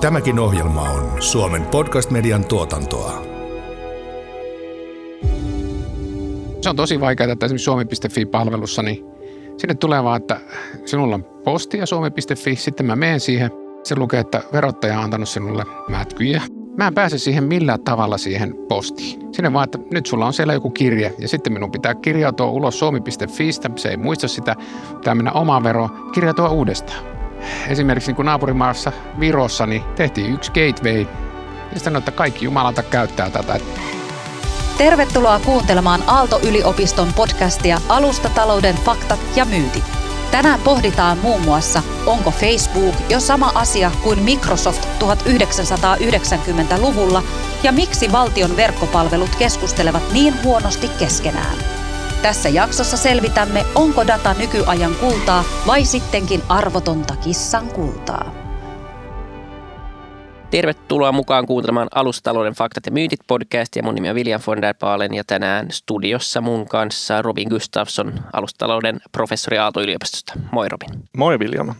Tämäkin ohjelma on Suomen podcast-median tuotantoa. Se on tosi vaikeaa, että esimerkiksi suomi.fi-palvelussa, niin sinne tulee vaan, että sinulla on postia suomi.fi, sitten mä menen siihen. Se lukee, että verottaja on antanut sinulle mätkyjä. Mä en pääse siihen millään tavalla siihen postiin. Sinne vaan, että nyt sulla on siellä joku kirje ja sitten minun pitää kirjautua ulos suomi.fiistä. Se ei muista sitä. Pitää mennä omaan veroon, kirjautua uudestaan esimerkiksi niin kuin naapurimaassa Virossa, niin tehtiin yksi gateway. Ja sitten että kaikki jumalata käyttää tätä. Tervetuloa kuuntelemaan Aalto-yliopiston podcastia Alustatalouden faktat ja myytit. Tänään pohditaan muun muassa, onko Facebook jo sama asia kuin Microsoft 1990-luvulla ja miksi valtion verkkopalvelut keskustelevat niin huonosti keskenään. Tässä jaksossa selvitämme, onko data nykyajan kultaa vai sittenkin arvotonta kissan kultaa. Tervetuloa mukaan kuuntelemaan Alustalouden faktat ja myytit podcastia. Mun nimi on William von der Baalen ja tänään studiossa mun kanssa Robin Gustafsson, Alustalouden professori Aalto-yliopistosta. Moi Robin. Moi William.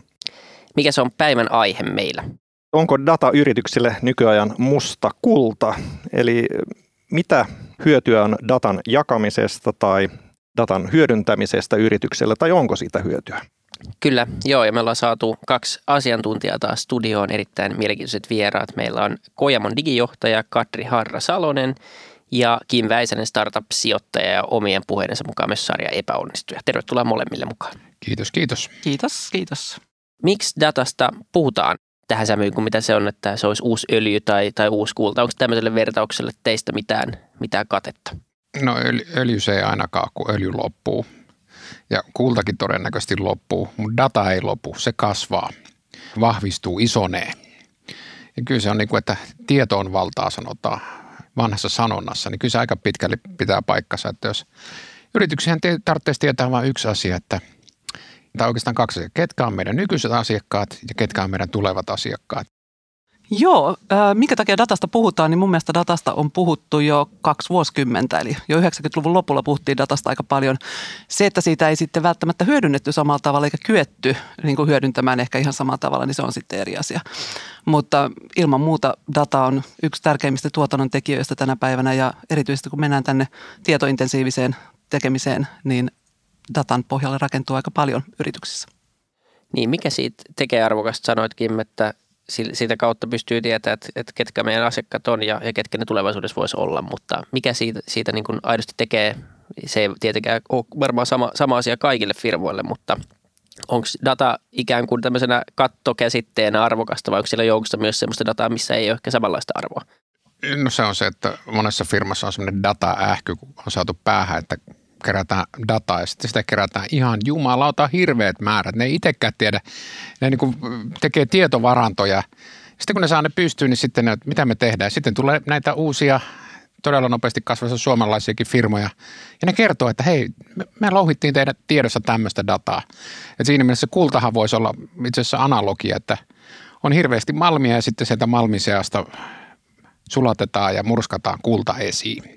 Mikä se on päivän aihe meillä? Onko data yrityksille nykyajan musta kulta? Eli mitä hyötyä on datan jakamisesta tai datan hyödyntämisestä yrityksellä tai onko siitä hyötyä? Kyllä, joo, ja me ollaan saatu kaksi asiantuntijaa taas studioon, erittäin mielenkiintoiset vieraat. Meillä on Kojamon digijohtaja Katri Harra Salonen ja Kim Väisänen startup-sijoittaja ja omien puheidensa mukaan myös sarja epäonnistuja. Tervetuloa molemmille mukaan. Kiitos, kiitos. Kiitos, kiitos. Miksi datasta puhutaan tähän sävyyn kuin mitä se on, että se olisi uusi öljy tai, tai uusi kulta? Onko tämmöiselle vertaukselle teistä mitään, mitään katetta? No öljy, öljy se ei ainakaan, kun öljy loppuu. Ja kultakin todennäköisesti loppuu, mutta data ei lopu, se kasvaa, vahvistuu, isonee. Ja kyllä se on niin kuin, että tieto on valtaa, sanotaan vanhassa sanonnassa, niin kyllä se aika pitkälle pitää paikkansa, että jos yrityksihän tarvitsisi tietää vain yksi asia, että tai oikeastaan kaksi asiaa. Ketkä on meidän nykyiset asiakkaat ja ketkä on meidän tulevat asiakkaat. Joo, äh, minkä takia datasta puhutaan, niin mun mielestä datasta on puhuttu jo kaksi vuosikymmentä, eli jo 90-luvun lopulla puhuttiin datasta aika paljon. Se, että siitä ei sitten välttämättä hyödynnetty samalla tavalla eikä kyetty niin kuin hyödyntämään ehkä ihan samalla tavalla, niin se on sitten eri asia. Mutta ilman muuta data on yksi tärkeimmistä tuotannon tekijöistä tänä päivänä ja erityisesti kun mennään tänne tietointensiiviseen tekemiseen, niin datan pohjalle rakentuu aika paljon yrityksissä. Niin, mikä siitä tekee arvokasta? Sanoitkin, että siitä kautta pystyy tietämään, että, että ketkä meidän asiakkaat on ja, ja ketkä ne tulevaisuudessa voisi olla, mutta mikä siitä, siitä niin kuin aidosti tekee, se ei tietenkään ole varmaan sama, sama asia kaikille firmoille, mutta onko data ikään kuin tämmöisenä kattokäsitteenä arvokasta vai onko siellä joukossa myös sellaista dataa, missä ei ole ehkä samanlaista arvoa? No se on se, että monessa firmassa on semmoinen data-ähky, kun on saatu päähän, että kerätään dataa ja sitten sitä kerätään ihan jumalauta hirveät määrät. Ne ei itsekään tiedä, ne niin kuin tekee tietovarantoja. Sitten kun ne saa ne pystyyn, niin sitten ne, mitä me tehdään. Sitten tulee näitä uusia todella nopeasti kasvavia suomalaisiakin firmoja. Ja ne kertoo, että hei, me, me louhittiin teidän tiedossa tämmöistä dataa. Et siinä mielessä kultahan voisi olla itse asiassa analogia, että on hirveästi malmia ja sitten sieltä malmin seasta sulatetaan ja murskataan kulta esiin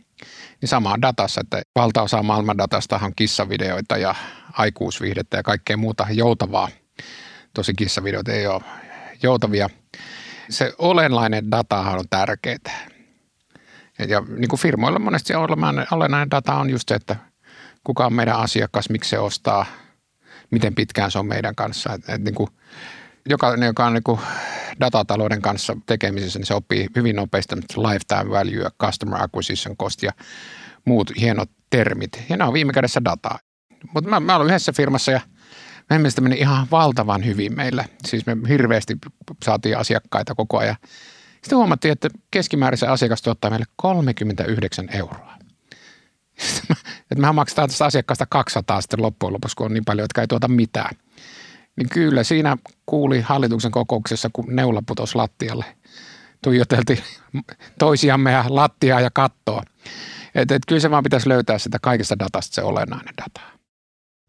niin sama on datassa, että valtaosa maailman datasta on kissavideoita ja aikuisviihdettä ja kaikkea muuta joutavaa. Tosi kissavideot ei ole joutavia. Se olennainen datahan on tärkeää. Ja niin kuin firmoilla monesti olennainen data on just se, että kuka on meidän asiakas, miksi se ostaa, miten pitkään se on meidän kanssa. Että, että niin kuin, joka, joka on niin datatalouden kanssa tekemisissä, niin se oppii hyvin nopeasti lifetime value, customer acquisition cost ja muut hienot termit. Ja nämä on viime kädessä dataa. Mutta mä, mä olen yhdessä firmassa ja meidän mielestä meni ihan valtavan hyvin meillä. Siis me hirveästi saatiin asiakkaita koko ajan. Sitten huomattiin, että keskimääräisen asiakas tuottaa meille 39 euroa. että mehän maksetaan tästä asiakkaasta 200 sitten loppujen lopuksi, kun on niin paljon, jotka ei tuota mitään – niin kyllä siinä kuuli hallituksen kokouksessa, kun neula putosi lattialle. Tuijoteltiin toisiamme ja lattiaa ja kattoa. Että et kyllä se vaan pitäisi löytää sitä kaikesta datasta se olennainen data.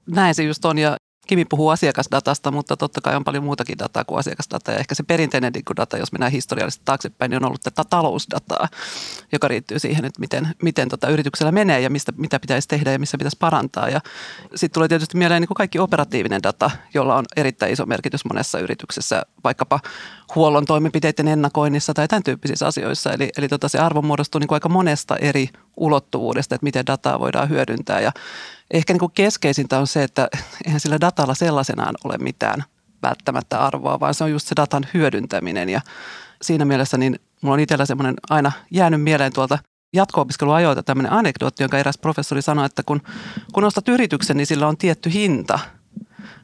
Näin se just on ja Kimi puhuu asiakasdatasta, mutta totta kai on paljon muutakin dataa kuin asiakasdata. Ja ehkä se perinteinen data, jos mennään historiallisesti taaksepäin, niin on ollut tätä talousdataa, joka riittyy siihen, että miten, miten tota yrityksellä menee ja mistä, mitä pitäisi tehdä ja missä pitäisi parantaa. Ja sitten tulee tietysti mieleen niin kuin kaikki operatiivinen data, jolla on erittäin iso merkitys monessa yrityksessä, vaikkapa huollon toimenpiteiden ennakoinnissa tai tämän tyyppisissä asioissa. Eli, eli tota se arvo muodostuu niin kuin aika monesta eri ulottuvuudesta, että miten dataa voidaan hyödyntää. Ja ehkä niin kuin keskeisintä on se, että eihän sillä datalla sellaisenaan ole mitään välttämättä arvoa, vaan se on just se datan hyödyntäminen. Ja siinä mielessä niin mulla on itsellä semmoinen aina jäänyt mieleen tuolta jatko-opiskeluajoilta tämmöinen anekdootti, jonka eräs professori sanoi, että kun, kun ostat yrityksen, niin sillä on tietty hinta,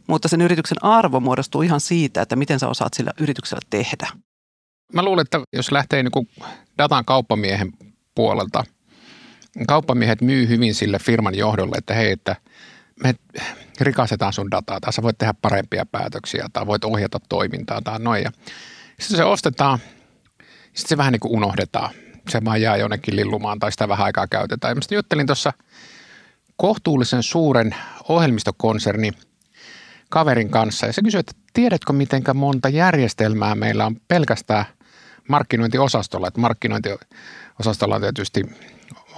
mutta sen yrityksen arvo muodostuu ihan siitä, että miten sä osaat sillä yrityksellä tehdä. Mä luulen, että jos lähtee niin datan kauppamiehen puolelta, kauppamiehet myy hyvin sille firman johdolle, että hei, että me rikastetaan sun dataa, tai sä voit tehdä parempia päätöksiä, tai voit ohjata toimintaa tai noin. Ja sitten se ostetaan, sitten se vähän niin kuin unohdetaan se vaan jää jonnekin lillumaan tai sitä vähän aikaa käytetään. Ja mä juttelin tuossa kohtuullisen suuren ohjelmistokonserni kaverin kanssa ja se kysyi, että tiedätkö mitenkä monta järjestelmää meillä on pelkästään markkinointiosastolla. Että markkinointiosastolla tietysti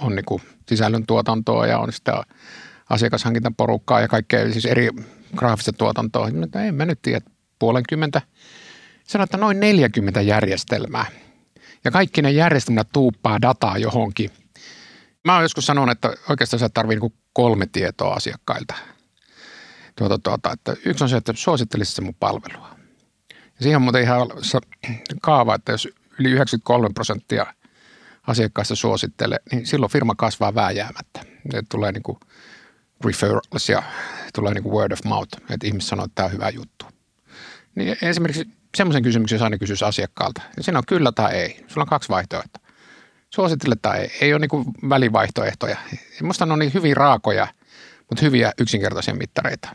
on niin kuin sisällön tuotantoa ja on sitä asiakashankintaporukkaa ja kaikkea siis eri graafista tuotantoa. Mutta en mä nyt tiedä, puolenkymmentä. Sanoin, että noin 40 järjestelmää – ja kaikki ne järjestelmät tuuppaa dataa johonkin. Mä oon joskus sanonut, että oikeastaan sä tarvii niin kolme tietoa asiakkailta. Tuota, tuota, että yksi on se, että suosittelisit se mun palvelua. Ja siihen on muuten ihan kaava, että jos yli 93 prosenttia asiakkaista suosittelee, niin silloin firma kasvaa vääjäämättä. Ne tulee niin kuin referrals ja tulee niin kuin word of mouth, että ihmiset sanoo, että tämä on hyvä juttu. Niin esimerkiksi semmoisen kysymyksen, jos aina kysyisi asiakkaalta. Ja siinä on kyllä tai ei. Sulla on kaksi vaihtoehtoa. Suosittele tai ei. Ei ole niin välivaihtoehtoja. Minusta ne on niin hyvin raakoja, mutta hyviä yksinkertaisia mittareita.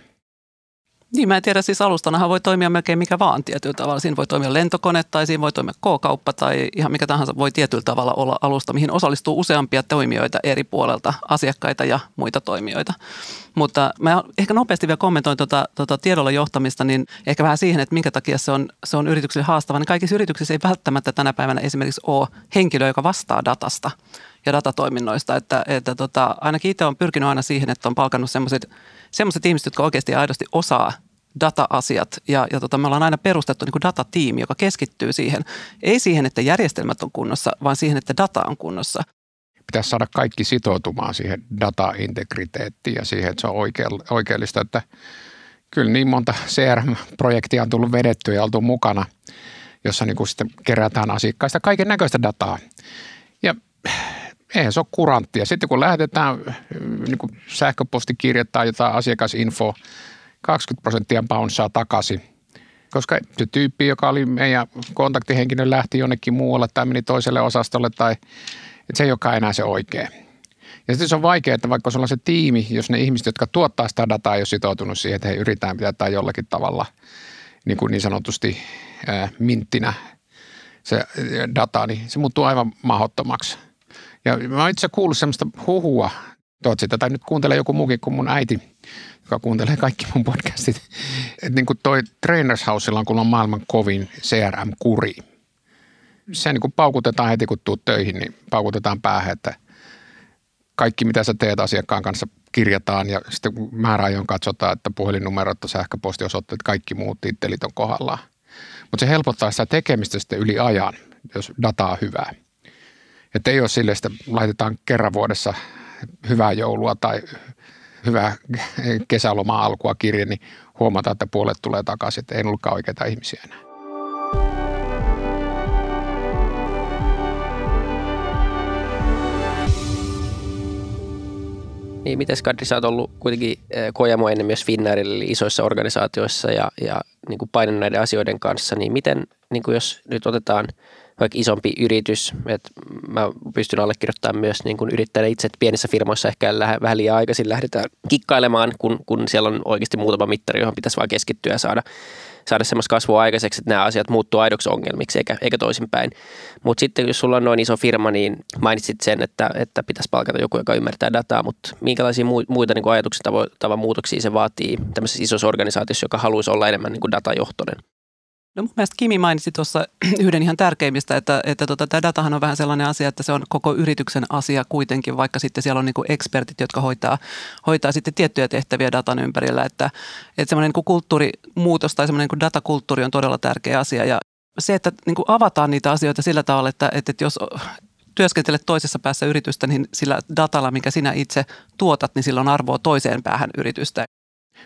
Niin, mä en tiedä, siis alustanahan voi toimia melkein mikä vaan tietyllä tavalla. Siinä voi toimia lentokone tai siinä voi toimia K-kauppa tai ihan mikä tahansa voi tietyllä tavalla olla alusta, mihin osallistuu useampia toimijoita eri puolelta, asiakkaita ja muita toimijoita. Mutta mä ehkä nopeasti vielä kommentoin tuota, tuota tiedolla johtamista, niin ehkä vähän siihen, että minkä takia se on, se on yrityksille haastava. Niin kaikissa yrityksissä ei välttämättä tänä päivänä esimerkiksi ole henkilö, joka vastaa datasta ja datatoiminnoista. Että, että tota, ainakin itse olen pyrkinyt aina siihen, että on palkannut sellaiset semmoiset ihmiset, jotka oikeasti aidosti osaa data-asiat ja, ja tota, me ollaan aina perustettu niin datatiimi, joka keskittyy siihen, ei siihen, että järjestelmät on kunnossa, vaan siihen, että data on kunnossa. Pitäisi saada kaikki sitoutumaan siihen data-integriteettiin ja siihen, että se on oikeellista, että kyllä niin monta CRM-projektia on tullut vedettyä ja oltu mukana, jossa niin kuin sitten kerätään asiakkaista kaiken näköistä dataa. Ja eihän se ole kuranttia. Sitten kun lähetetään niin kuin sähköpostikirje tai jotain asiakasinfo, 20 prosenttia bounceaa takaisin. Koska se tyyppi, joka oli meidän kontaktihenkilö, lähti jonnekin muualle tai meni toiselle osastolle tai että se ei olekaan enää se oikea. Ja sitten se on vaikeaa, että vaikka sulla on se tiimi, jos ne ihmiset, jotka tuottaa sitä dataa, ei ole sitoutunut siihen, että he yritetään pitää jollakin tavalla niin, kuin niin sanotusti ää, minttinä se data, niin se muuttuu aivan mahdottomaksi. Ja mä oon itse kuullut semmoista huhua, toivottavasti tätä nyt kuuntelee joku muukin kuin mun äiti, joka kuuntelee kaikki mun podcastit. Että niin kuin toi Trainers Housella on, on maailman kovin CRM-kuri. Se niin kuin paukutetaan heti, kun tuut töihin, niin paukutetaan päähän, että kaikki mitä sä teet asiakkaan kanssa kirjataan ja sitten määräajoin katsotaan, että puhelinnumerot, sähköpostiosoitteet, kaikki muut tittelit on kohdallaan. Mutta se helpottaa sitä tekemistä sitten yli ajan, jos data on hyvää. Että ei ole sille, että laitetaan kerran vuodessa hyvää joulua tai hyvää kesäloma alkua kirje, niin huomataan, että puolet tulee takaisin, että ei ollutkaan oikeita ihmisiä enää. Niin, miten Kadri, sä oot ollut kuitenkin eh, Kojamo ennen myös Finnairille, eli isoissa organisaatioissa ja, ja niin kuin painanut näiden asioiden kanssa, niin miten, niin kuin jos nyt otetaan – vaikka isompi yritys, että mä pystyn allekirjoittamaan myös niin kuin yrittäjänä itse, että pienissä firmoissa ehkä vähän liian aikaisin lähdetään kikkailemaan, kun, kun siellä on oikeasti muutama mittari, johon pitäisi vaan keskittyä ja saada, saada semmoista kasvua aikaiseksi, että nämä asiat muuttuu aidoksi ongelmiksi eikä, eikä toisinpäin. Mutta sitten jos sulla on noin iso firma, niin mainitsit sen, että, että pitäisi palkata joku, joka ymmärtää dataa, mutta minkälaisia muita niin ajatuksia tavan muutoksia se vaatii tämmöisessä isossa organisaatiossa, joka haluaisi olla enemmän niin kuin datajohtoinen? No mun mielestä Kimi mainitsi tuossa yhden ihan tärkeimmistä, että, että tota, tämä datahan on vähän sellainen asia, että se on koko yrityksen asia kuitenkin, vaikka sitten siellä on niin kuin ekspertit, jotka hoitaa, hoitaa sitten tiettyjä tehtäviä datan ympärillä. Että, että semmoinen niin kulttuurimuutos tai semmoinen niin datakulttuuri on todella tärkeä asia ja se, että niin kuin avataan niitä asioita sillä tavalla, että, että jos työskentelet toisessa päässä yritystä, niin sillä datalla, mikä sinä itse tuotat, niin sillä on arvoa toiseen päähän yritystä.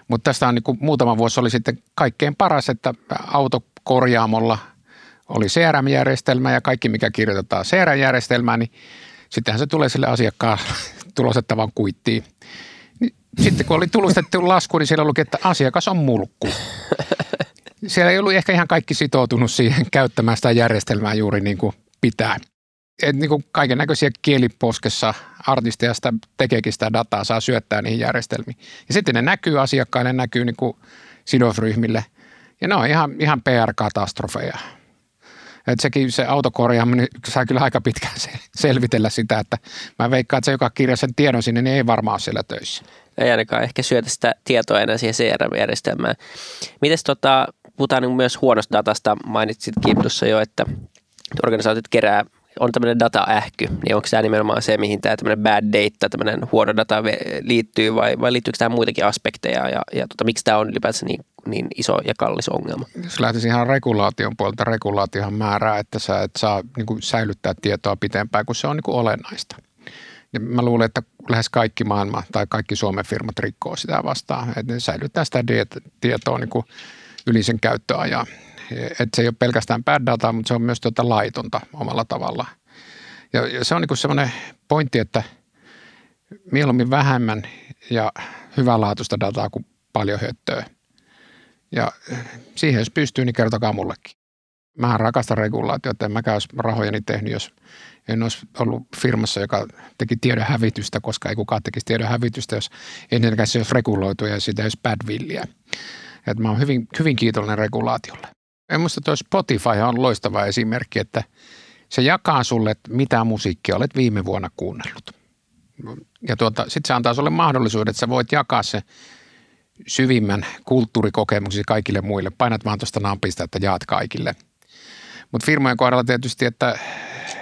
Mutta tästä on niin muutama vuosi oli sitten kaikkein paras, että autokorjaamolla oli CRM-järjestelmä ja kaikki, mikä kirjoitetaan CRM-järjestelmään, niin sittenhän se tulee sille asiakkaan tulosettavan kuittiin. Niin sitten kun oli tulostettu lasku, niin siellä luki, että asiakas on mulkku. Siellä ei ollut ehkä ihan kaikki sitoutunut siihen käyttämään sitä järjestelmää juuri niin kuin pitää et niin kuin kaiken näköisiä kieliposkessa artisteja sitä tekeekin sitä dataa, saa syöttää niihin järjestelmiin. Ja sitten ne näkyy asiakkaille, näkyy niin kuin sidosryhmille. Ja ne on ihan, ihan PR-katastrofeja. Et sekin se autokorjaaminen saa kyllä aika pitkään selvitellä sitä, että mä veikkaan, että se, joka kirjaa sen tiedon sinne, niin ei varmaan ole siellä töissä. Ei ainakaan ehkä syötä sitä tietoa enää siihen CRM-järjestelmään. Mites tota, puhutaan niin myös huonosta datasta, mainitsit Kim jo, että organisaatiot kerää on tämmöinen data-ähky, niin onko tämä nimenomaan se, mihin tämä tämmöinen bad data, tämmöinen huono data liittyy vai, vai liittyykö tämä muitakin aspekteja ja, ja tota, miksi tämä on ylipäätään niin, niin iso ja kallis ongelma? Jos lähtisi ihan regulaation puolelta, regulaatiohan määrää, että sä et saa niin kuin säilyttää tietoa pitempään, kun se on niin kuin olennaista. Ja mä luulen, että lähes kaikki maailma tai kaikki Suomen firmat rikkoo sitä vastaan, että ne säilyttää sitä tietoa niin kuin yli sen käyttöajan että se ei ole pelkästään bad data, mutta se on myös tuota laitonta omalla tavalla. Ja, ja se on niin semmoinen pointti, että mieluummin vähemmän ja hyvänlaatuista dataa kuin paljon höttöä. Ja siihen jos pystyy, niin kertokaa mullekin. Mä rakastan regulaatiota, en mäkään olisi rahojani tehnyt, jos en olisi ollut firmassa, joka teki tiedon hävitystä, koska ei kukaan tekisi tiedon hävitystä, jos ensinnäkään se olisi reguloitu ja siitä ei olisi bad villiä. Et mä oon hyvin, hyvin kiitollinen regulaatiolle. Minusta tuo Spotify on loistava esimerkki, että se jakaa sulle, että mitä musiikkia olet viime vuonna kuunnellut. Ja tuota, sitten se antaa sulle mahdollisuuden, että sä voit jakaa se syvimmän kulttuurikokemuksen kaikille muille. Painat vaan tuosta nampista, että jaat kaikille. Mutta firmojen kohdalla tietysti, että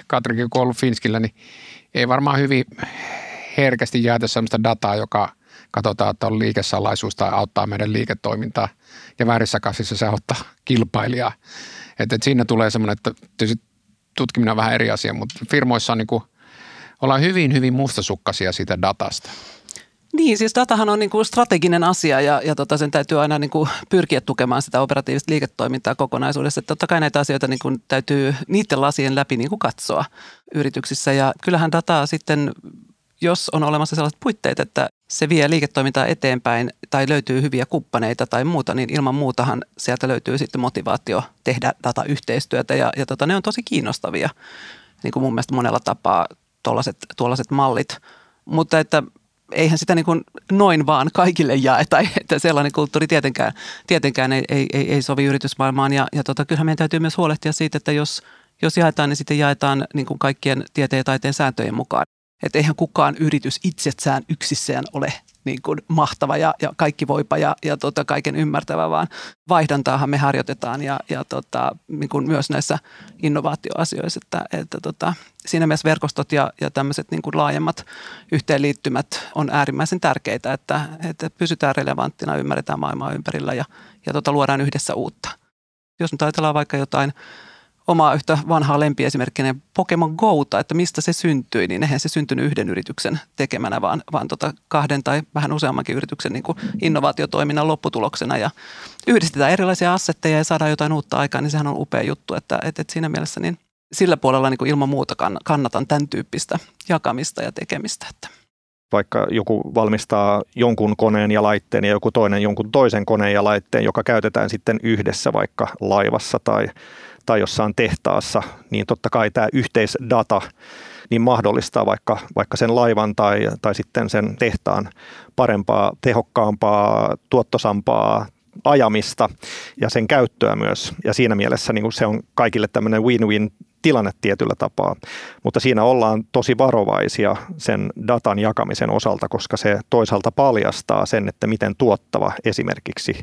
Katrikin kun on ollut Finskillä, niin ei varmaan hyvin herkästi jaeta sellaista dataa, joka katsotaan, että on liikesalaisuus tai auttaa meidän liiketoimintaa. Ja väärissä kasvissa se auttaa kilpailijaa. Et, et siinä tulee semmoinen, että tietysti tutkiminen on vähän eri asia, mutta firmoissa on niin kuin, ollaan hyvin, hyvin mustasukkaisia siitä datasta. Niin, siis datahan on niin kuin strateginen asia ja, ja tota sen täytyy aina niin kuin pyrkiä tukemaan sitä operatiivista liiketoimintaa kokonaisuudessa. Että totta kai näitä asioita niin kuin täytyy niiden lasien läpi niin kuin katsoa yrityksissä ja kyllähän dataa sitten jos on olemassa sellaiset puitteet, että se vie liiketoimintaa eteenpäin tai löytyy hyviä kumppaneita tai muuta, niin ilman muutahan sieltä löytyy sitten motivaatio tehdä datayhteistyötä ja, ja tota, ne on tosi kiinnostavia niin kuin mun mielestä monella tapaa tuollaiset mallit. Mutta että eihän sitä niin kuin noin vaan kaikille jaeta, että sellainen kulttuuri tietenkään, tietenkään ei, ei, ei, ei sovi yritysmaailmaan ja, ja tota, kyllähän meidän täytyy myös huolehtia siitä, että jos, jos jaetaan, niin sitten jaetaan niin kuin kaikkien tieteen ja taiteen sääntöjen mukaan. Että eihän kukaan yritys itsessään yksissään ole niin kuin mahtava ja, ja kaikki voipa ja, ja tota, kaiken ymmärtävä, vaan vaihdantaahan me harjoitetaan ja, ja tota, niin kuin myös näissä innovaatioasioissa, että, että tota, siinä mielessä verkostot ja, ja tämmöiset niin laajemmat yhteenliittymät on äärimmäisen tärkeitä, että, että pysytään relevanttina, ymmärretään maailmaa ympärillä ja, ja tota, luodaan yhdessä uutta. Jos nyt ajatellaan vaikka jotain omaa yhtä vanhaa lempiesimerkkiä Pokemon Gouta, että mistä se syntyi, niin eihän se syntynyt yhden yrityksen tekemänä, vaan, vaan tota kahden tai vähän useammankin yrityksen niin kuin innovaatiotoiminnan lopputuloksena. Ja yhdistetään erilaisia assetteja ja saadaan jotain uutta aikaa, niin sehän on upea juttu. Että, että, että siinä mielessä niin sillä puolella niin kuin ilman muuta kannatan tämän tyyppistä jakamista ja tekemistä. Että vaikka joku valmistaa jonkun koneen ja laitteen ja joku toinen jonkun toisen koneen ja laitteen, joka käytetään sitten yhdessä vaikka laivassa tai tai jossain tehtaassa, niin totta kai tämä yhteisdata niin mahdollistaa vaikka, vaikka sen laivan tai, tai sitten sen tehtaan parempaa, tehokkaampaa, tuottosampaa ajamista ja sen käyttöä myös. Ja siinä mielessä niin se on kaikille tämmöinen win-win tilanne tietyllä tapaa, mutta siinä ollaan tosi varovaisia sen datan jakamisen osalta, koska se toisaalta paljastaa sen, että miten tuottava esimerkiksi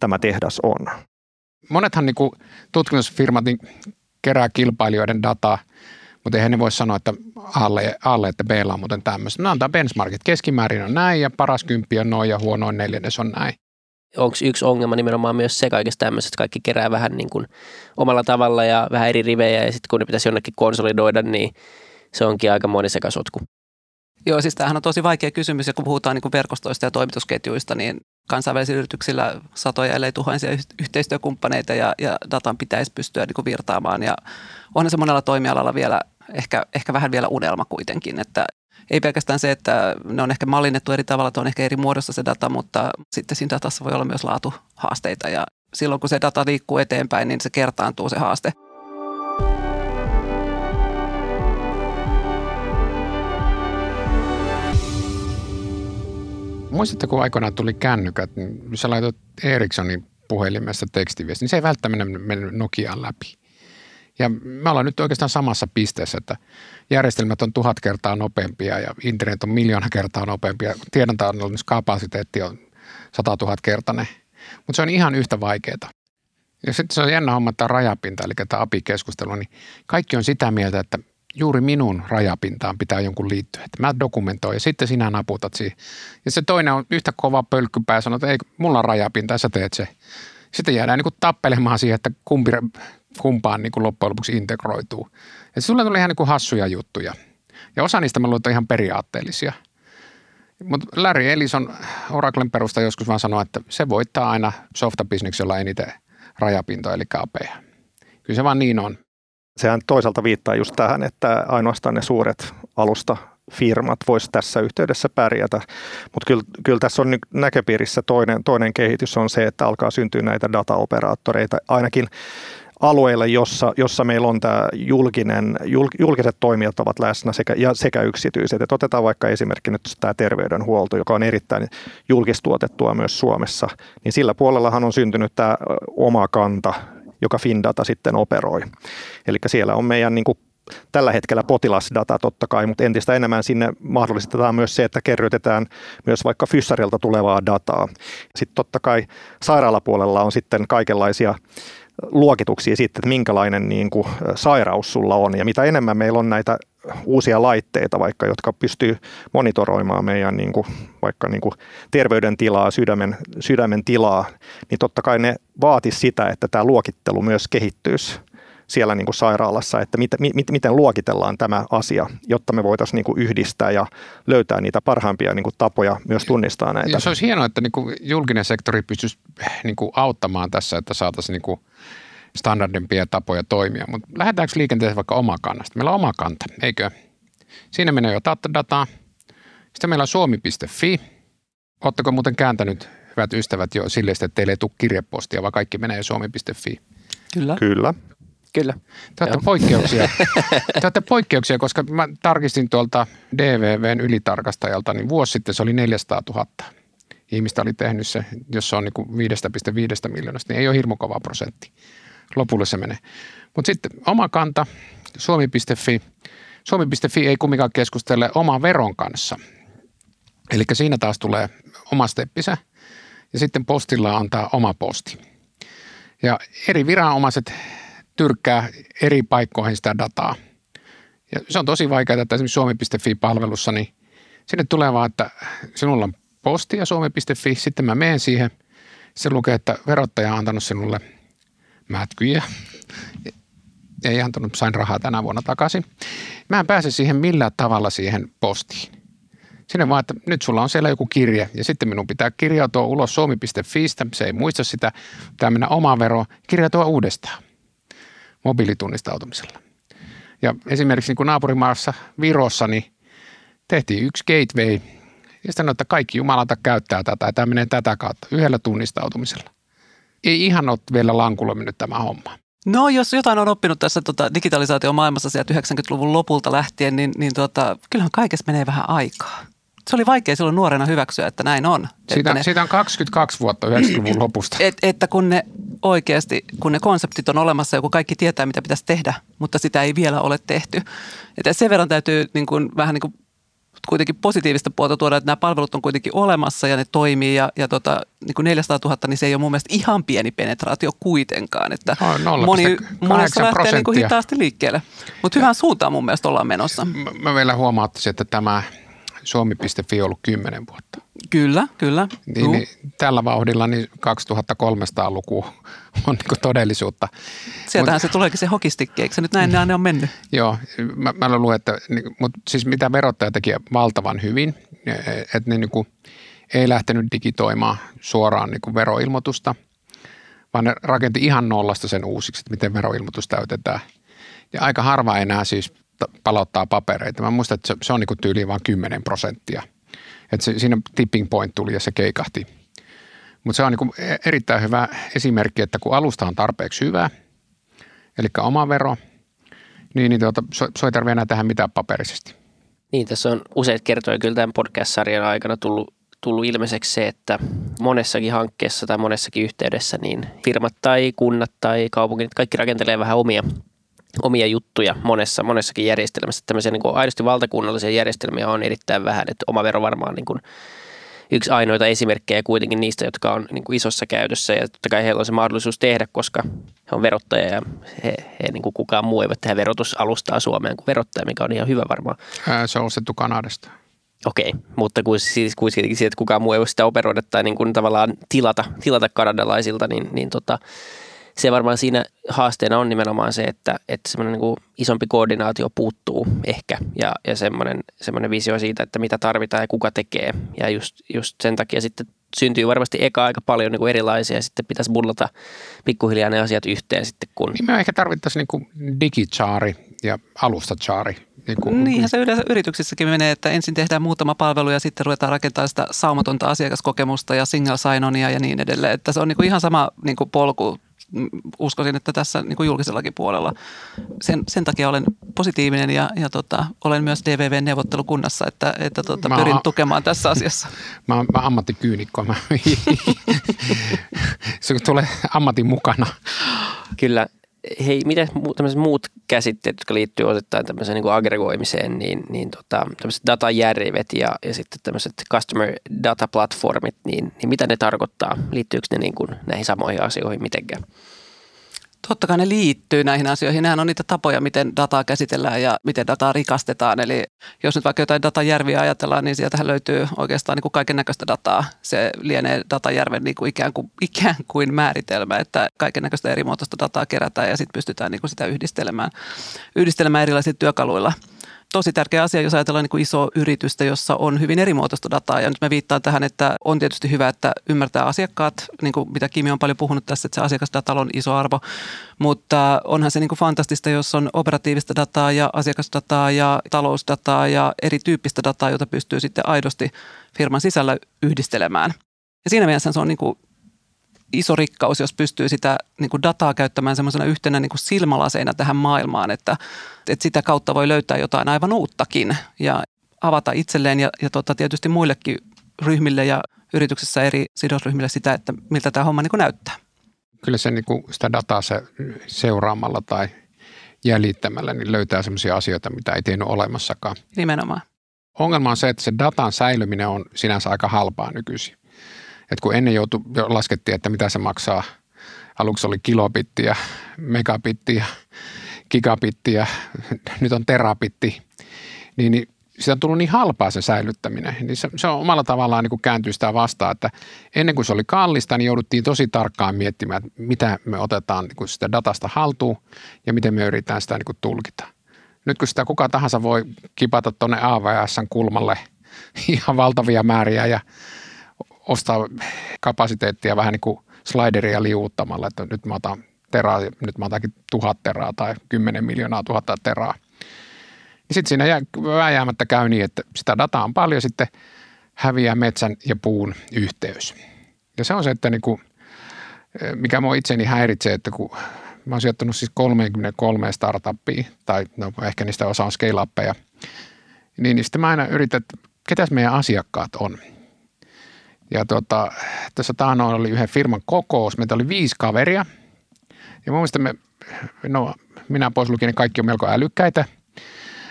tämä tehdas on. Monethan niin kuin tutkimusfirmat niin kerää kilpailijoiden dataa, mutta eihän ne voi sanoa, että alle, alle että B on muuten tämmöistä. Ne antaa benchmarkit. Keskimäärin on näin ja paras kymppi on noin ja huonoin neljännes on näin. Onko yksi ongelma nimenomaan myös se kaikesta että kaikki kerää vähän niin kuin omalla tavalla ja vähän eri rivejä ja sitten kun ne pitäisi jonnekin konsolidoida, niin se onkin aika moni sekasotku. Joo, siis tämähän on tosi vaikea kysymys ja kun puhutaan niin kuin verkostoista ja toimitusketjuista, niin kansainvälisillä yrityksillä satoja ellei tuhansia yhteistyökumppaneita ja, ja datan pitäisi pystyä niin kuin virtaamaan ja onhan se monella toimialalla vielä ehkä, ehkä vähän vielä unelma kuitenkin, että ei pelkästään se, että ne on ehkä mallinnettu eri tavalla, että on ehkä eri muodossa se data, mutta sitten siinä datassa voi olla myös laatuhaasteita ja silloin kun se data liikkuu eteenpäin, niin se kertaantuu se haaste. Muistatteko, kun aikoinaan tuli kännykät, niin sä laitat Ericssonin puhelimessa tekstiviesti, niin se ei välttämättä mennyt Nokiaan läpi. Ja me ollaan nyt oikeastaan samassa pisteessä, että järjestelmät on tuhat kertaa nopeampia ja internet on miljoona kertaa nopeampia. Tiedontallennuskapasiteetti on sata tuhat kertainen, mutta se on ihan yhtä vaikeaa. Ja sitten se on jännä homma, että rajapinta, eli tämä API-keskustelu, niin kaikki on sitä mieltä, että juuri minun rajapintaan pitää jonkun liittyä. Että mä dokumentoin ja sitten sinä naputat siihen. Ja se toinen on yhtä kova pölkkypää ja sanoo, että ei, mulla on rajapinta ja sä teet se. Sitten jäädään niin kuin tappelemaan siihen, että kumpi, kumpaan niin kuin loppujen lopuksi integroituu. Ja sulle tuli ihan niin kuin hassuja juttuja. Ja osa niistä mä luulen, ihan periaatteellisia. Mutta Larry Ellison Oraclen perusta joskus vaan sanoi, että se voittaa aina softabisneksellä eniten rajapintoja, eli APA. Kyllä se vaan niin on sehän toisaalta viittaa just tähän, että ainoastaan ne suuret alusta firmat voisi tässä yhteydessä pärjätä. Mutta kyllä, kyllä tässä on näköpiirissä toinen, toinen kehitys on se, että alkaa syntyä näitä dataoperaattoreita ainakin alueille, jossa, jossa meillä on tämä julkinen, julkiset toimijat ovat läsnä sekä, ja sekä yksityiset. Et otetaan vaikka esimerkki nyt tämä terveydenhuolto, joka on erittäin julkistuotettua myös Suomessa. Niin sillä puolellahan on syntynyt tämä oma kanta, joka Findata sitten operoi. Eli siellä on meidän niin kuin tällä hetkellä potilasdata totta kai, mutta entistä enemmän sinne mahdollistetaan myös se, että kerrytetään myös vaikka fyssarilta tulevaa dataa. Sitten totta kai sairaalapuolella on sitten kaikenlaisia luokituksia siitä, että minkälainen niin kuin sairaus sulla on. Ja mitä enemmän meillä on näitä uusia laitteita, vaikka, jotka pystyy monitoroimaan meidän niin kuin, vaikka niin kuin terveydentilaa, sydämen, sydämen tilaa, niin totta kai ne vaatisi sitä, että tämä luokittelu myös kehittyisi siellä niin kuin sairaalassa, että mit, mit, miten luokitellaan tämä asia, jotta me voitaisiin niin kuin yhdistää ja löytää niitä parhaimpia niin kuin tapoja myös tunnistaa näitä. Ja se olisi hienoa, että niin kuin julkinen sektori pystyisi niin kuin auttamaan tässä, että saataisiin niin kuin standardimpia tapoja toimia. Mutta lähdetäänkö liikenteessä vaikka omakannasta? Meillä on oma kanta, eikö? Siinä menee jo dataa. Sitten meillä on suomi.fi. Oletteko muuten kääntänyt, hyvät ystävät, jo sille, että teille ei tule kirjepostia, vaan kaikki menee suomi.fi? Kyllä. Kyllä. Kyllä. Te olette poikkeuksia. Te olette poikkeuksia, koska mä tarkistin tuolta DVVn ylitarkastajalta, niin vuosi sitten se oli 400 000 ihmistä oli tehnyt se, jos se on niin 5,5 miljoonasta, niin ei ole hirmu kova prosentti. Lopulle se menee. Mutta sitten oma kanta, suomi.fi. Suomi.fi ei kumminkaan keskustele oman veron kanssa. Eli siinä taas tulee oma steppisä ja sitten postilla tämä oma posti. Ja eri viranomaiset tyrkkää eri paikkoihin sitä dataa. Ja se on tosi vaikeaa, että esimerkiksi suomi.fi-palvelussa, niin sinne tulee vaan, että sinulla on posti ja suomi.fi, sitten mä menen siihen, se lukee, että verottaja on antanut sinulle mätkyjä, ei antanut, sain rahaa tänä vuonna takaisin. Mä en pääse siihen millään tavalla siihen postiin. Sinne vaan, että nyt sulla on siellä joku kirje ja sitten minun pitää kirjautua ulos suomi.fiistä, se ei muista sitä, pitää mennä omaan veroon, kirjautua uudestaan mobiilitunnistautumisella. Ja esimerkiksi niin kuin naapurimaassa Virossa niin tehtiin yksi gateway ja sitten että kaikki jumalata käyttää tätä ja tämä menee tätä kautta yhdellä tunnistautumisella. Ei ihan ole vielä lankulla mennyt tämä homma. No jos jotain on oppinut tässä tota, digitalisaation maailmassa sieltä 90-luvun lopulta lähtien, niin, niin tota, kyllähän kaikessa menee vähän aikaa se oli vaikea silloin nuorena hyväksyä, että näin on. Siitä, ne, siitä on 22 vuotta 90-luvun lopusta. Et, että kun ne oikeasti, kun ne konseptit on olemassa ja kun kaikki tietää, mitä pitäisi tehdä, mutta sitä ei vielä ole tehty. Että sen verran täytyy niin kuin, vähän niin kuin kuitenkin positiivista puolta tuoda, että nämä palvelut on kuitenkin olemassa ja ne toimii ja, ja tota, niin kuin 400 000, niin se ei ole mun mielestä ihan pieni penetraatio kuitenkaan. Että No, 0,8 moni, monessa lähtee niin kuin hitaasti liikkeelle. Mutta hyvään suuntaan mun mielestä ollaan menossa. Mä- Mä vielä huomauttaisin, että tämä suomi.fi on ollut 10 vuotta. Kyllä, kyllä. Niin, Juu. niin, tällä vauhdilla niin 2300-luku on niin todellisuutta. Sieltähän se tuleekin se hokistikki, eikö se nyt näin ne on mennyt? Joo, mä, mä luulen, että niin, mutta siis mitä verottaja teki valtavan hyvin, että ne niin kuin, ei lähtenyt digitoimaan suoraan niin kuin veroilmoitusta, vaan ne rakenti ihan nollasta sen uusiksi, että miten veroilmoitus täytetään. Ja aika harva enää siis palauttaa papereita. Mä muistan, että se, se on niin tyyliin vain 10 prosenttia. Että se, siinä tipping point tuli ja se keikahti. Mutta se on niin erittäin hyvä esimerkki, että kun alusta on tarpeeksi hyvä, eli oma vero, niin, niin tuota, se se ei tarvitse enää tehdä mitään paperisesti. Niin, tässä on useita kertoja kyllä tämän podcast-sarjan aikana tullut, tullut ilmeiseksi se, että monessakin hankkeessa tai monessakin yhteydessä niin firmat tai kunnat tai kaupungit, kaikki rakentelee vähän omia, omia juttuja monessa, monessakin järjestelmässä. Tämmöisiä niin kuin aidosti valtakunnallisia järjestelmiä on erittäin vähän, että oma vero varmaan niin kuin yksi ainoita esimerkkejä kuitenkin niistä, jotka on niin kuin isossa käytössä ja totta kai heillä on se mahdollisuus tehdä, koska he on verottaja ja he, he niin kuin kukaan muu ei voi tehdä verotusalustaa Suomeen kuin verottaja, mikä on ihan hyvä varmaan. Ää, Se on ostettu Kanadasta. Okei, mutta kun siis kuitenkin siitä, että kukaan muu ei voi sitä operoida tai niin kuin tavallaan tilata, tilata kanadalaisilta, niin, niin tota, se varmaan siinä haasteena on nimenomaan se, että, että semmoinen niin kuin isompi koordinaatio puuttuu ehkä ja, ja semmoinen, semmoinen visio siitä, että mitä tarvitaan ja kuka tekee. Ja just, just sen takia sitten syntyy varmasti eka aika paljon niin kuin erilaisia ja sitten pitäisi bullata pikkuhiljaa ne asiat yhteen sitten kun Niin me ehkä tarvittaisiin niin digichaari ja alustachaari. Niin kuin, Niinhän se yleensä yrityksissäkin menee, että ensin tehdään muutama palvelu ja sitten ruvetaan rakentamaan sitä saumatonta asiakaskokemusta ja single sign-onia ja niin edelleen. Että se on niin kuin ihan sama niin kuin polku, uskoisin, että tässä niin kuin julkisellakin puolella. Sen, sen takia olen positiivinen ja, ja tota, olen myös DVV-neuvottelukunnassa, että, että tota, Mä pyrin tukemaan tässä asiassa. Mä, oon- mä ammattikyynikko. Mä, se tulee ammatin mukana. Kyllä. Hei, mitä tämmöiset muut käsitteet, jotka liittyy osittain tämmöiseen niin kuin aggregoimiseen, niin, niin tota, tämmöiset datajärvet ja, ja sitten tämmöiset customer data platformit, niin, niin mitä ne tarkoittaa? Liittyykö ne niin kuin näihin samoihin asioihin mitenkään? Totta kai ne liittyy näihin asioihin. Nehän on niitä tapoja, miten dataa käsitellään ja miten dataa rikastetaan. Eli jos nyt vaikka jotain datajärviä ajatellaan, niin sieltähän löytyy oikeastaan niin kaiken näköistä dataa. Se lienee datajärven niin kuin ikään, kuin, ikään kuin määritelmä, että kaiken näköistä eri muotoista dataa kerätään ja sitten pystytään niin kuin sitä yhdistelemään, yhdistelemään erilaisilla työkaluilla. Tosi tärkeä asia, jos ajatellaan niin kuin isoa yritystä, jossa on hyvin erimuotoista dataa. Ja nyt mä viittaan tähän, että on tietysti hyvä, että ymmärtää asiakkaat, niin kuin mitä Kimi on paljon puhunut tässä, että se asiakasdatalla on iso arvo. Mutta onhan se niin kuin fantastista, jos on operatiivista dataa ja asiakasdataa ja talousdataa ja erityyppistä dataa, jota pystyy sitten aidosti firman sisällä yhdistelemään. Ja siinä mielessä se on niin kuin iso rikkaus, jos pystyy sitä niin kuin dataa käyttämään semmoisena yhtenä niin kuin silmälaseina tähän maailmaan, että, että sitä kautta voi löytää jotain aivan uuttakin ja avata itselleen ja, ja tota, tietysti muillekin ryhmille ja yrityksessä eri sidosryhmille sitä, että miltä tämä homma niin kuin näyttää. Kyllä se niin kuin sitä dataa se seuraamalla tai jäljittämällä niin löytää sellaisia asioita, mitä ei tiennyt olemassakaan. Nimenomaan. Ongelma on se, että se datan säilyminen on sinänsä aika halpaa nykyisin. Et kun ennen joutu, jo laskettiin, että mitä se maksaa, aluksi oli kilobitti ja megabitti ja gigabitti ja nyt on terabitti, niin, niin sitä on tullut niin halpaa se säilyttäminen. Niin se, se on omalla tavallaan niin kuin kääntyy sitä vastaan, että ennen kuin se oli kallista, niin jouduttiin tosi tarkkaan miettimään, että mitä me otetaan niin kuin sitä datasta haltuun ja miten me yritetään sitä niin kuin tulkita. Nyt kun sitä kuka tahansa voi kipata tuonne AVSn kulmalle ihan valtavia määriä ja ostaa kapasiteettia vähän niin kuin slideria liuuttamalla, että nyt mä otan teraa, nyt mä otankin tuhat teraa tai kymmenen miljoonaa tuhatta teraa. Niin sitten siinä jää, vääjäämättä käy niin, että sitä dataa on paljon, sitten häviää metsän ja puun yhteys. Ja se on se, että niin kuin, mikä mua itseni häiritsee, että kun mä oon sijoittanut siis 33 startuppia, tai no ehkä niistä osa on scale-appeja, niin, niin sitten mä aina yritän, että ketäs meidän asiakkaat on. Ja tota, tässä taannoin oli yhden firman kokous, meitä oli viisi kaveria. Ja mun mielestä me, no minä pois lukien, niin kaikki on melko älykkäitä.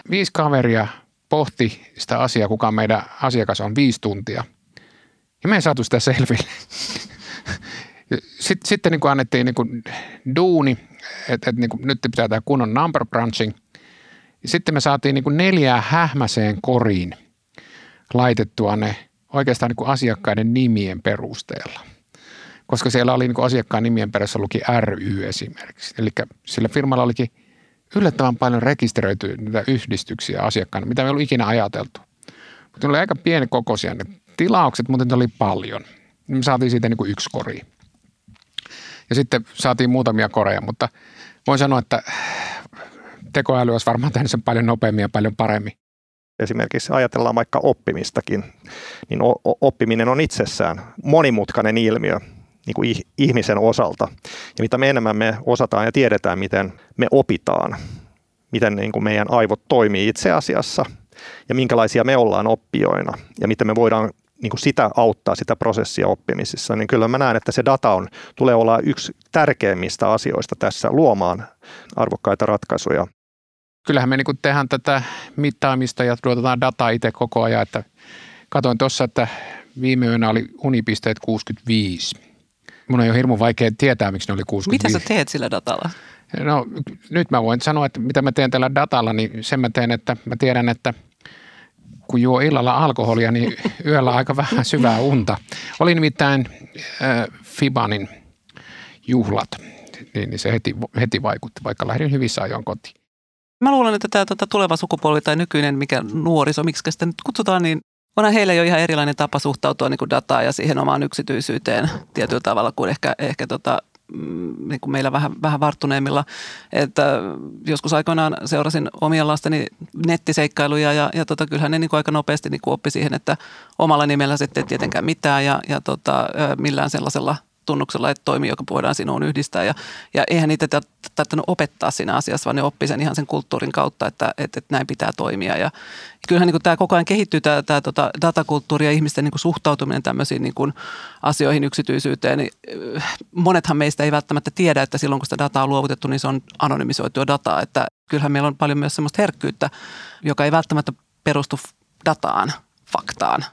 Viisi kaveria pohti sitä asiaa, kuka meidän asiakas on viisi tuntia. Ja me ei saatu sitä selville. Sitten, sitten niin kuin annettiin niin kuin duuni, että, että niin kuin nyt pitää tämä kunnon number crunching. Sitten me saatiin niin kuin neljää hähmäseen koriin laitettua ne oikeastaan niin kuin asiakkaiden nimien perusteella. Koska siellä oli niin kuin asiakkaan nimien perässä luki ry esimerkiksi. Eli sillä firmalla olikin yllättävän paljon rekisteröityjä niitä yhdistyksiä asiakkaana, mitä me ei ollut ikinä ajateltu. Mutta ne oli aika pieni kokoisia ne tilaukset, mutta ne oli paljon. Me saatiin siitä niin kuin yksi kori. Ja sitten saatiin muutamia koreja, mutta voin sanoa, että tekoäly olisi varmaan tehnyt sen paljon nopeammin ja paljon paremmin. Esimerkiksi ajatellaan vaikka oppimistakin, niin oppiminen on itsessään monimutkainen ilmiö niin kuin ihmisen osalta. Ja mitä me enemmän me osataan ja tiedetään, miten me opitaan, miten niin kuin meidän aivot toimii itse asiassa ja minkälaisia me ollaan oppijoina ja miten me voidaan niin kuin sitä auttaa sitä prosessia oppimisessa, niin kyllä mä näen, että se data on, tulee olla yksi tärkeimmistä asioista tässä luomaan arvokkaita ratkaisuja. Kyllähän me niin kuin tehdään tätä mittaamista ja tuotetaan dataa itse koko ajan, että katoin tuossa, että viime yönä oli unipisteet 65. Mun on jo hirmu vaikea tietää, miksi ne oli 65. Mitä sä teet sillä datalla? No nyt mä voin sanoa, että mitä mä teen tällä datalla, niin sen mä teen, että mä tiedän, että – kun juo illalla alkoholia, niin yöllä aika vähän syvää unta. Oli nimittäin äh, Fibanin juhlat, niin, niin se heti, heti vaikutti, vaikka lähdin hyvissä ajoin kotiin. Mä luulen, että tämä tuota, tuleva sukupolvi tai nykyinen, mikä nuoriso, miksi sitä nyt kutsutaan, niin onhan heillä jo ihan erilainen tapa suhtautua niin kuin dataan ja siihen omaan yksityisyyteen tietyllä tavalla kuin ehkä, ehkä tota, Mm, niin kuin meillä vähän, vähän varttuneemmilla. Että joskus aikoinaan seurasin omien lasteni nettiseikkailuja ja, ja tota, kyllähän ne niin kuin aika nopeasti niin kuin oppi siihen, että omalla nimellä sitten ei tietenkään mitään ja, ja tota, millään sellaisella tunnuksella, että toimii, joka voidaan sinuun yhdistää. Ja, ja eihän niitä tarvinnut opettaa siinä asiassa, vaan ne oppi sen ihan sen kulttuurin kautta, että, että, että näin pitää toimia. Ja kyllähän niin kuin tämä koko ajan kehittyy tämä, tämä tota, datakulttuuri ja ihmisten niin kuin suhtautuminen tämmöisiin niin kuin asioihin yksityisyyteen. Niin äh, monethan meistä ei välttämättä tiedä, että silloin kun sitä dataa on luovutettu, niin se on anonymisoitua dataa. Että kyllähän meillä on paljon myös sellaista herkkyyttä, joka ei välttämättä perustu dataan, faktaan.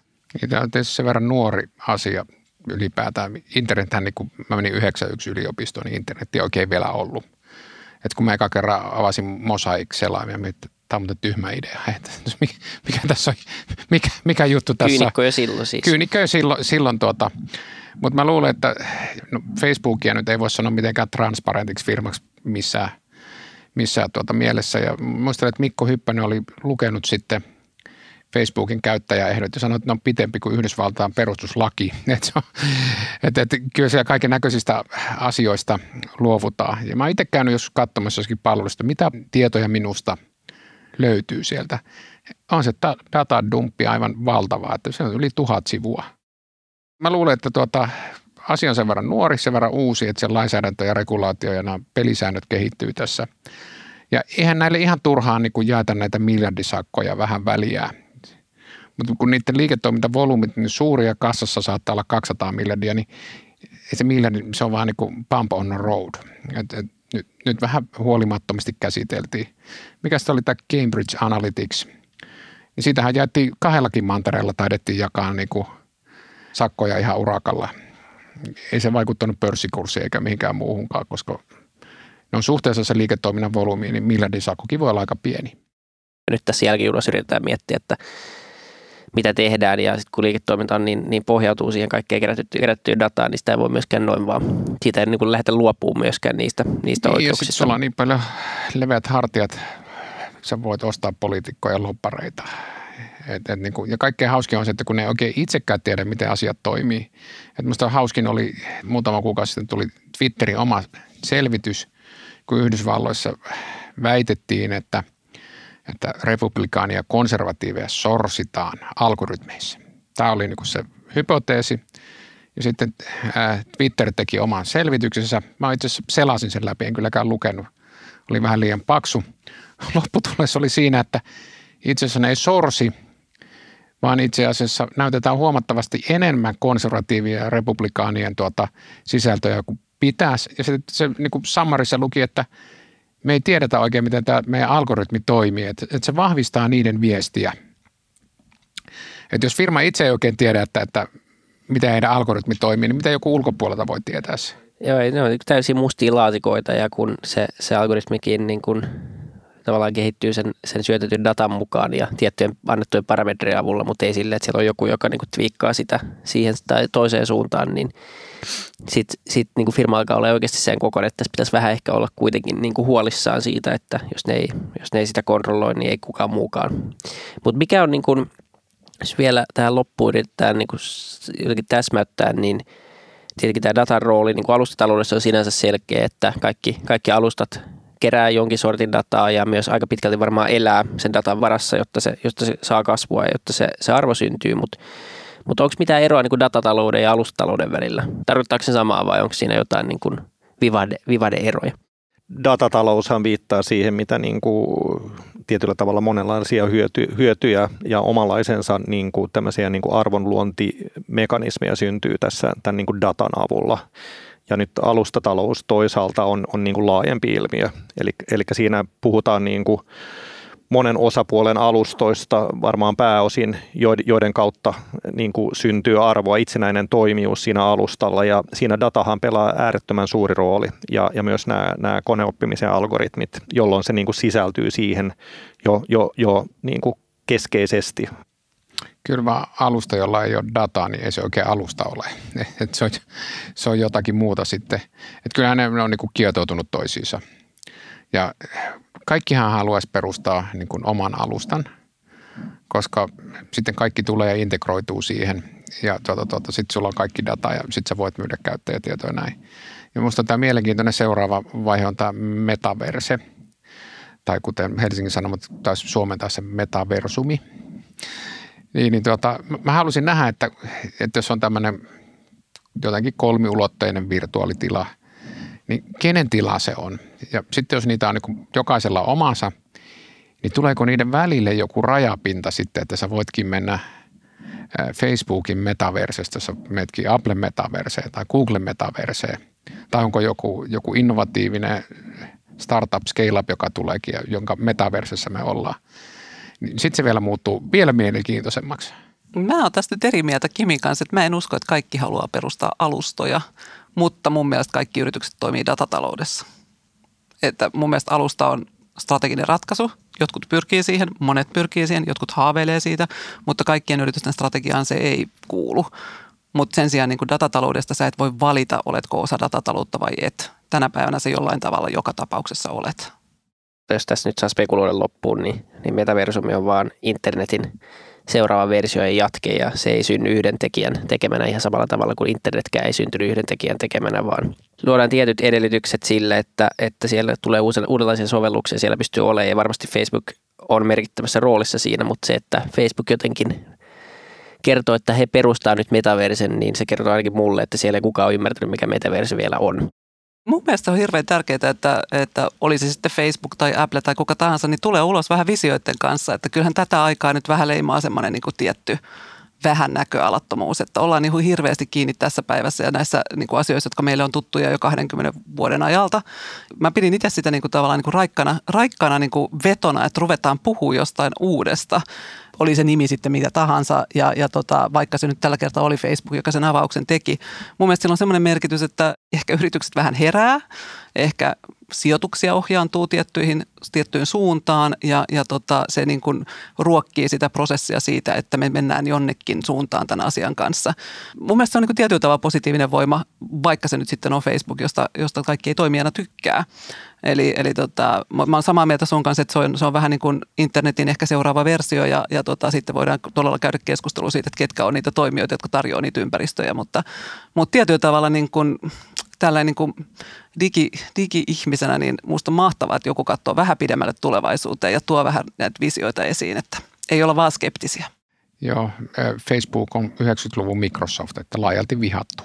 Tämä on tietysti sen verran nuori asia ylipäätään. Internethän, niin kun mä menin 91 yliopistoon, niin internet ei oikein vielä ollut. Et kun mä eka kerran avasin Mosaic-selaimia, että tämä on muuten tyhmä idea. Että mikä, mikä tässä on, mikä, mikä juttu tässä Kyynikkö jo silloin siis. Kyynikkö jo silloin, silloin tuota. Mutta mä luulen, että no Facebookia nyt ei voi sanoa mitenkään transparentiksi firmaksi missään, missään tuota mielessä. Ja muistelen, että Mikko Hyppänen oli lukenut sitten – Facebookin käyttäjäehdot ja sanoi, että ne on pitempi kuin Yhdysvaltain perustuslaki. Että et, et, et, kyllä siellä kaiken näköisistä asioista luovutaan. Ja mä itse käynyt joskus katsomassa jossakin palvelusta, mitä tietoja minusta löytyy sieltä. On se datadumppi aivan valtava, että se on yli tuhat sivua. Mä luulen, että tuota, asia on sen verran nuori, sen verran uusi, että se lainsäädäntö ja regulaatio ja nämä pelisäännöt kehittyy tässä. Ja eihän näille ihan turhaan niin jaeta näitä miljardisakkoja vähän väliä mutta kun niiden liiketoimintavolyymit niin suuria kassassa saattaa olla 200 miljardia, niin se miljardi, se on vaan niin kuin pump on the road. Et, et, nyt, nyt vähän huolimattomasti käsiteltiin. Mikä oli tämä Cambridge Analytics? Niin siitähän jaettiin kahdellakin mantereella, taidettiin jakaa niin kuin sakkoja ihan urakalla. Ei se vaikuttanut pörssikurssiin eikä mihinkään muuhunkaan, koska ne on suhteessa se liiketoiminnan volyymiin, niin miljardin sakkokin voi olla aika pieni. Nyt tässä jälkijunassa yritetään miettiä, että mitä tehdään ja sitten kun liiketoiminta on niin, niin pohjautuu siihen kaikkeen kerättyyn, kerättyyn dataan, niin sitä ei voi myöskään noin vaan, siitä ei niin kuin lähdetä luopumaan myöskään niistä, niistä niin, oikeuksista. Ja sulla on niin paljon leveät hartiat, sä voit ostaa poliitikkoja loppareita. Et, et niin kuin, ja kaikkein hauskin on se, että kun ne ei oikein itsekään tiedä, miten asiat toimii. Et musta hauskin oli, muutama kuukausi sitten tuli Twitterin oma selvitys, kun Yhdysvalloissa väitettiin, että – että republikaania konservatiiveja sorsitaan algoritmeissa. Tämä oli niin se hypoteesi. Ja sitten Twitter teki oman selvityksensä. Mä itse asiassa selasin sen läpi, en kylläkään lukenut. Oli vähän liian paksu. Lopputulos oli siinä, että itse asiassa ne ei sorsi, vaan itse asiassa näytetään huomattavasti enemmän konservatiivia ja republikaanien tuota sisältöjä kuin pitäisi. Ja sitten se niin kuin sammarissa luki, että me ei tiedetä oikein, miten tämä meidän algoritmi toimii. Että et se vahvistaa niiden viestiä, Että jos firma itse ei oikein tiedä, että, että miten heidän algoritmi toimii, niin mitä joku ulkopuolelta voi tietää se? Joo, ne on täysin mustia laatikoita ja kun se, se algoritmikin niin kun tavallaan kehittyy sen, sen syötetyn datan mukaan ja tiettyjen annettujen parametrien avulla, mutta ei sille, että siellä on joku, joka niin kuin twiikkaa sitä siihen tai toiseen suuntaan, niin sitten sit niin firma alkaa olla oikeasti sen kokoinen, että tässä pitäisi vähän ehkä olla kuitenkin niin huolissaan siitä, että jos ne ei, jos ne ei sitä kontrolloi, niin ei kukaan muukaan. Mutta mikä on, niin kuin, jos vielä tähän loppuun yritetään niin kuin jotenkin täsmäyttää, niin tietenkin tämä datan rooli niin kuin alustataloudessa on sinänsä selkeä, että kaikki, kaikki alustat kerää jonkin sortin dataa ja myös aika pitkälti varmaan elää sen datan varassa, jotta se, jotta se saa kasvua ja jotta se, se arvo syntyy, mutta mutta onko mitään eroa niin kuin datatalouden ja alustatalouden välillä? Tarkoittaako se samaa vai onko siinä jotain niin kuin vivade, vivade-eroja? Datataloushan viittaa siihen, mitä niin kuin tietyllä tavalla monenlaisia hyöty, hyötyjä ja omanlaisensa niin kuin tämmöisiä niin kuin arvonluontimekanismeja syntyy tässä tämän niin kuin datan avulla. Ja nyt alustatalous toisaalta on, on niin kuin laajempi ilmiö. Eli, eli siinä puhutaan niin kuin monen osapuolen alustoista varmaan pääosin, joiden kautta niin kuin syntyy arvoa, itsenäinen toimijuus siinä alustalla ja siinä datahan pelaa äärettömän suuri rooli ja, ja myös nämä, nämä koneoppimisen algoritmit, jolloin se niin kuin sisältyy siihen jo, jo, jo niin kuin keskeisesti. Vaan alusta, jolla ei ole dataa, niin ei se oikein alusta ole. Et se, on, se on jotakin muuta sitten. Et kyllähän ne on niin kuin kietoutunut toisiinsa. Ja kaikkihan haluaisi perustaa niin kuin oman alustan, koska sitten kaikki tulee ja integroituu siihen ja tuota, tuota, sitten sulla on kaikki data ja sitten sä voit myydä käyttäjätietoja näin. Ja minusta tämä mielenkiintoinen seuraava vaihe on tämä metaverse, tai kuten Helsingin Sanomat taisi suomentaa se metaversumi. Niin, niin tuota, mä halusin nähdä, että, että jos on tämmöinen jotenkin kolmiulotteinen virtuaalitila – niin kenen tila se on? Ja sitten jos niitä on niin jokaisella omansa, niin tuleeko niiden välille joku rajapinta sitten, että sä voitkin mennä Facebookin metaversestä, jos menetkin Apple metaverseen tai Google metaverseen, tai onko joku, joku innovatiivinen startup scale-up, joka tuleekin ja jonka metaversessä me ollaan. Niin sitten se vielä muuttuu vielä mielenkiintoisemmaksi. Mä oon tästä eri mieltä Kimin kanssa, että mä en usko, että kaikki haluaa perustaa alustoja, mutta mun mielestä kaikki yritykset toimii datataloudessa. Että mun mielestä alusta on strateginen ratkaisu. Jotkut pyrkii siihen, monet pyrkii siihen, jotkut haaveilee siitä, mutta kaikkien yritysten strategiaan se ei kuulu. Mutta sen sijaan niin datataloudesta sä et voi valita, oletko osa datataloutta vai et. Tänä päivänä se jollain tavalla joka tapauksessa olet. Jos tässä nyt saa spekuloida loppuun, niin, niin metaversumi on vaan internetin seuraava versio ei jatke ja se ei synny yhden tekijän tekemänä ihan samalla tavalla kuin internetkään ei syntynyt yhden tekijän tekemänä, vaan luodaan tietyt edellytykset sille, että, että siellä tulee uudenlaisia sovelluksia, siellä pystyy olemaan ja varmasti Facebook on merkittävässä roolissa siinä, mutta se, että Facebook jotenkin kertoo, että he perustaa nyt metaversen, niin se kertoo ainakin mulle, että siellä ei kukaan ole ymmärtänyt, mikä metaverse vielä on. Mun mielestä on hirveän tärkeää, että, että olisi sitten Facebook tai Apple tai kuka tahansa, niin tulee ulos vähän visioiden kanssa. Että kyllähän tätä aikaa nyt vähän leimaa semmoinen niin tietty vähän näköalattomuus, että ollaan niin hirveästi kiinni tässä päivässä ja näissä niin kuin asioissa, jotka meille on tuttuja jo 20 vuoden ajalta. Mä pidin itse sitä niin kuin tavallaan niin kuin raikkana, raikkana niin kuin vetona, että ruvetaan puhua jostain uudesta oli se nimi sitten mitä tahansa, ja, ja tota, vaikka se nyt tällä kertaa oli Facebook, joka sen avauksen teki. Mun mielestä sillä on semmoinen merkitys, että ehkä yritykset vähän herää, ehkä sijoituksia ohjaantuu tiettyihin, tiettyyn suuntaan ja, ja tota, se niin kuin ruokkii sitä prosessia siitä, että me mennään jonnekin suuntaan tämän asian kanssa. Mun mielestä se on niin kuin tietyllä tavalla positiivinen voima, vaikka se nyt sitten on Facebook, josta, josta kaikki ei toimijana tykkää. Eli, eli tota, mä oon samaa mieltä sun kanssa, että se on, se on vähän niin kuin internetin ehkä seuraava versio ja, ja tota, sitten voidaan todella käydä keskustelua siitä, että ketkä on niitä toimijoita, jotka tarjoaa niitä ympäristöjä, mutta, mutta tietyllä tavalla niin kuin, tällainen niin kuin digi, digi-ihmisenä, niin musta on mahtavaa, että joku katsoo vähän pidemmälle tulevaisuuteen ja tuo vähän näitä visioita esiin, että ei olla vaan skeptisiä. Joo, Facebook on 90-luvun Microsoft, että laajalti vihattu.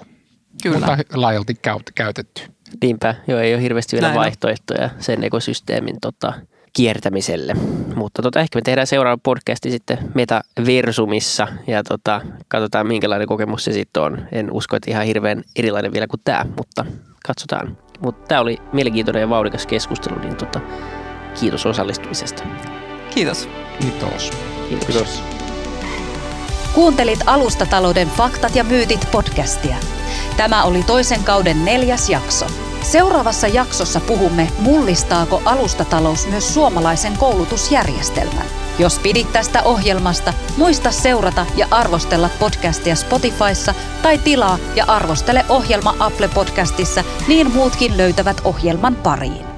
Kyllä. Mutta laajalti käytetty. Niinpä, joo, ei ole hirveästi vielä Näin vaihtoehtoja on. sen ekosysteemin tota, kiertämiselle. Mutta tota, ehkä me tehdään seuraava podcasti sitten Metaversumissa ja tota, katsotaan minkälainen kokemus se sitten on. En usko, että ihan hirveän erilainen vielä kuin tämä, mutta katsotaan. Mutta tämä oli mielenkiintoinen ja vauhdikas keskustelu, niin tota, kiitos osallistumisesta. Kiitos. Kiitos. Kiitos. kiitos. Kuuntelit Alustatalouden faktat ja myytit podcastia. Tämä oli toisen kauden neljäs jakso. Seuraavassa jaksossa puhumme, mullistaako alustatalous myös suomalaisen koulutusjärjestelmän. Jos pidit tästä ohjelmasta, muista seurata ja arvostella podcastia Spotifyssa tai tilaa ja arvostele ohjelma Apple Podcastissa, niin muutkin löytävät ohjelman pariin.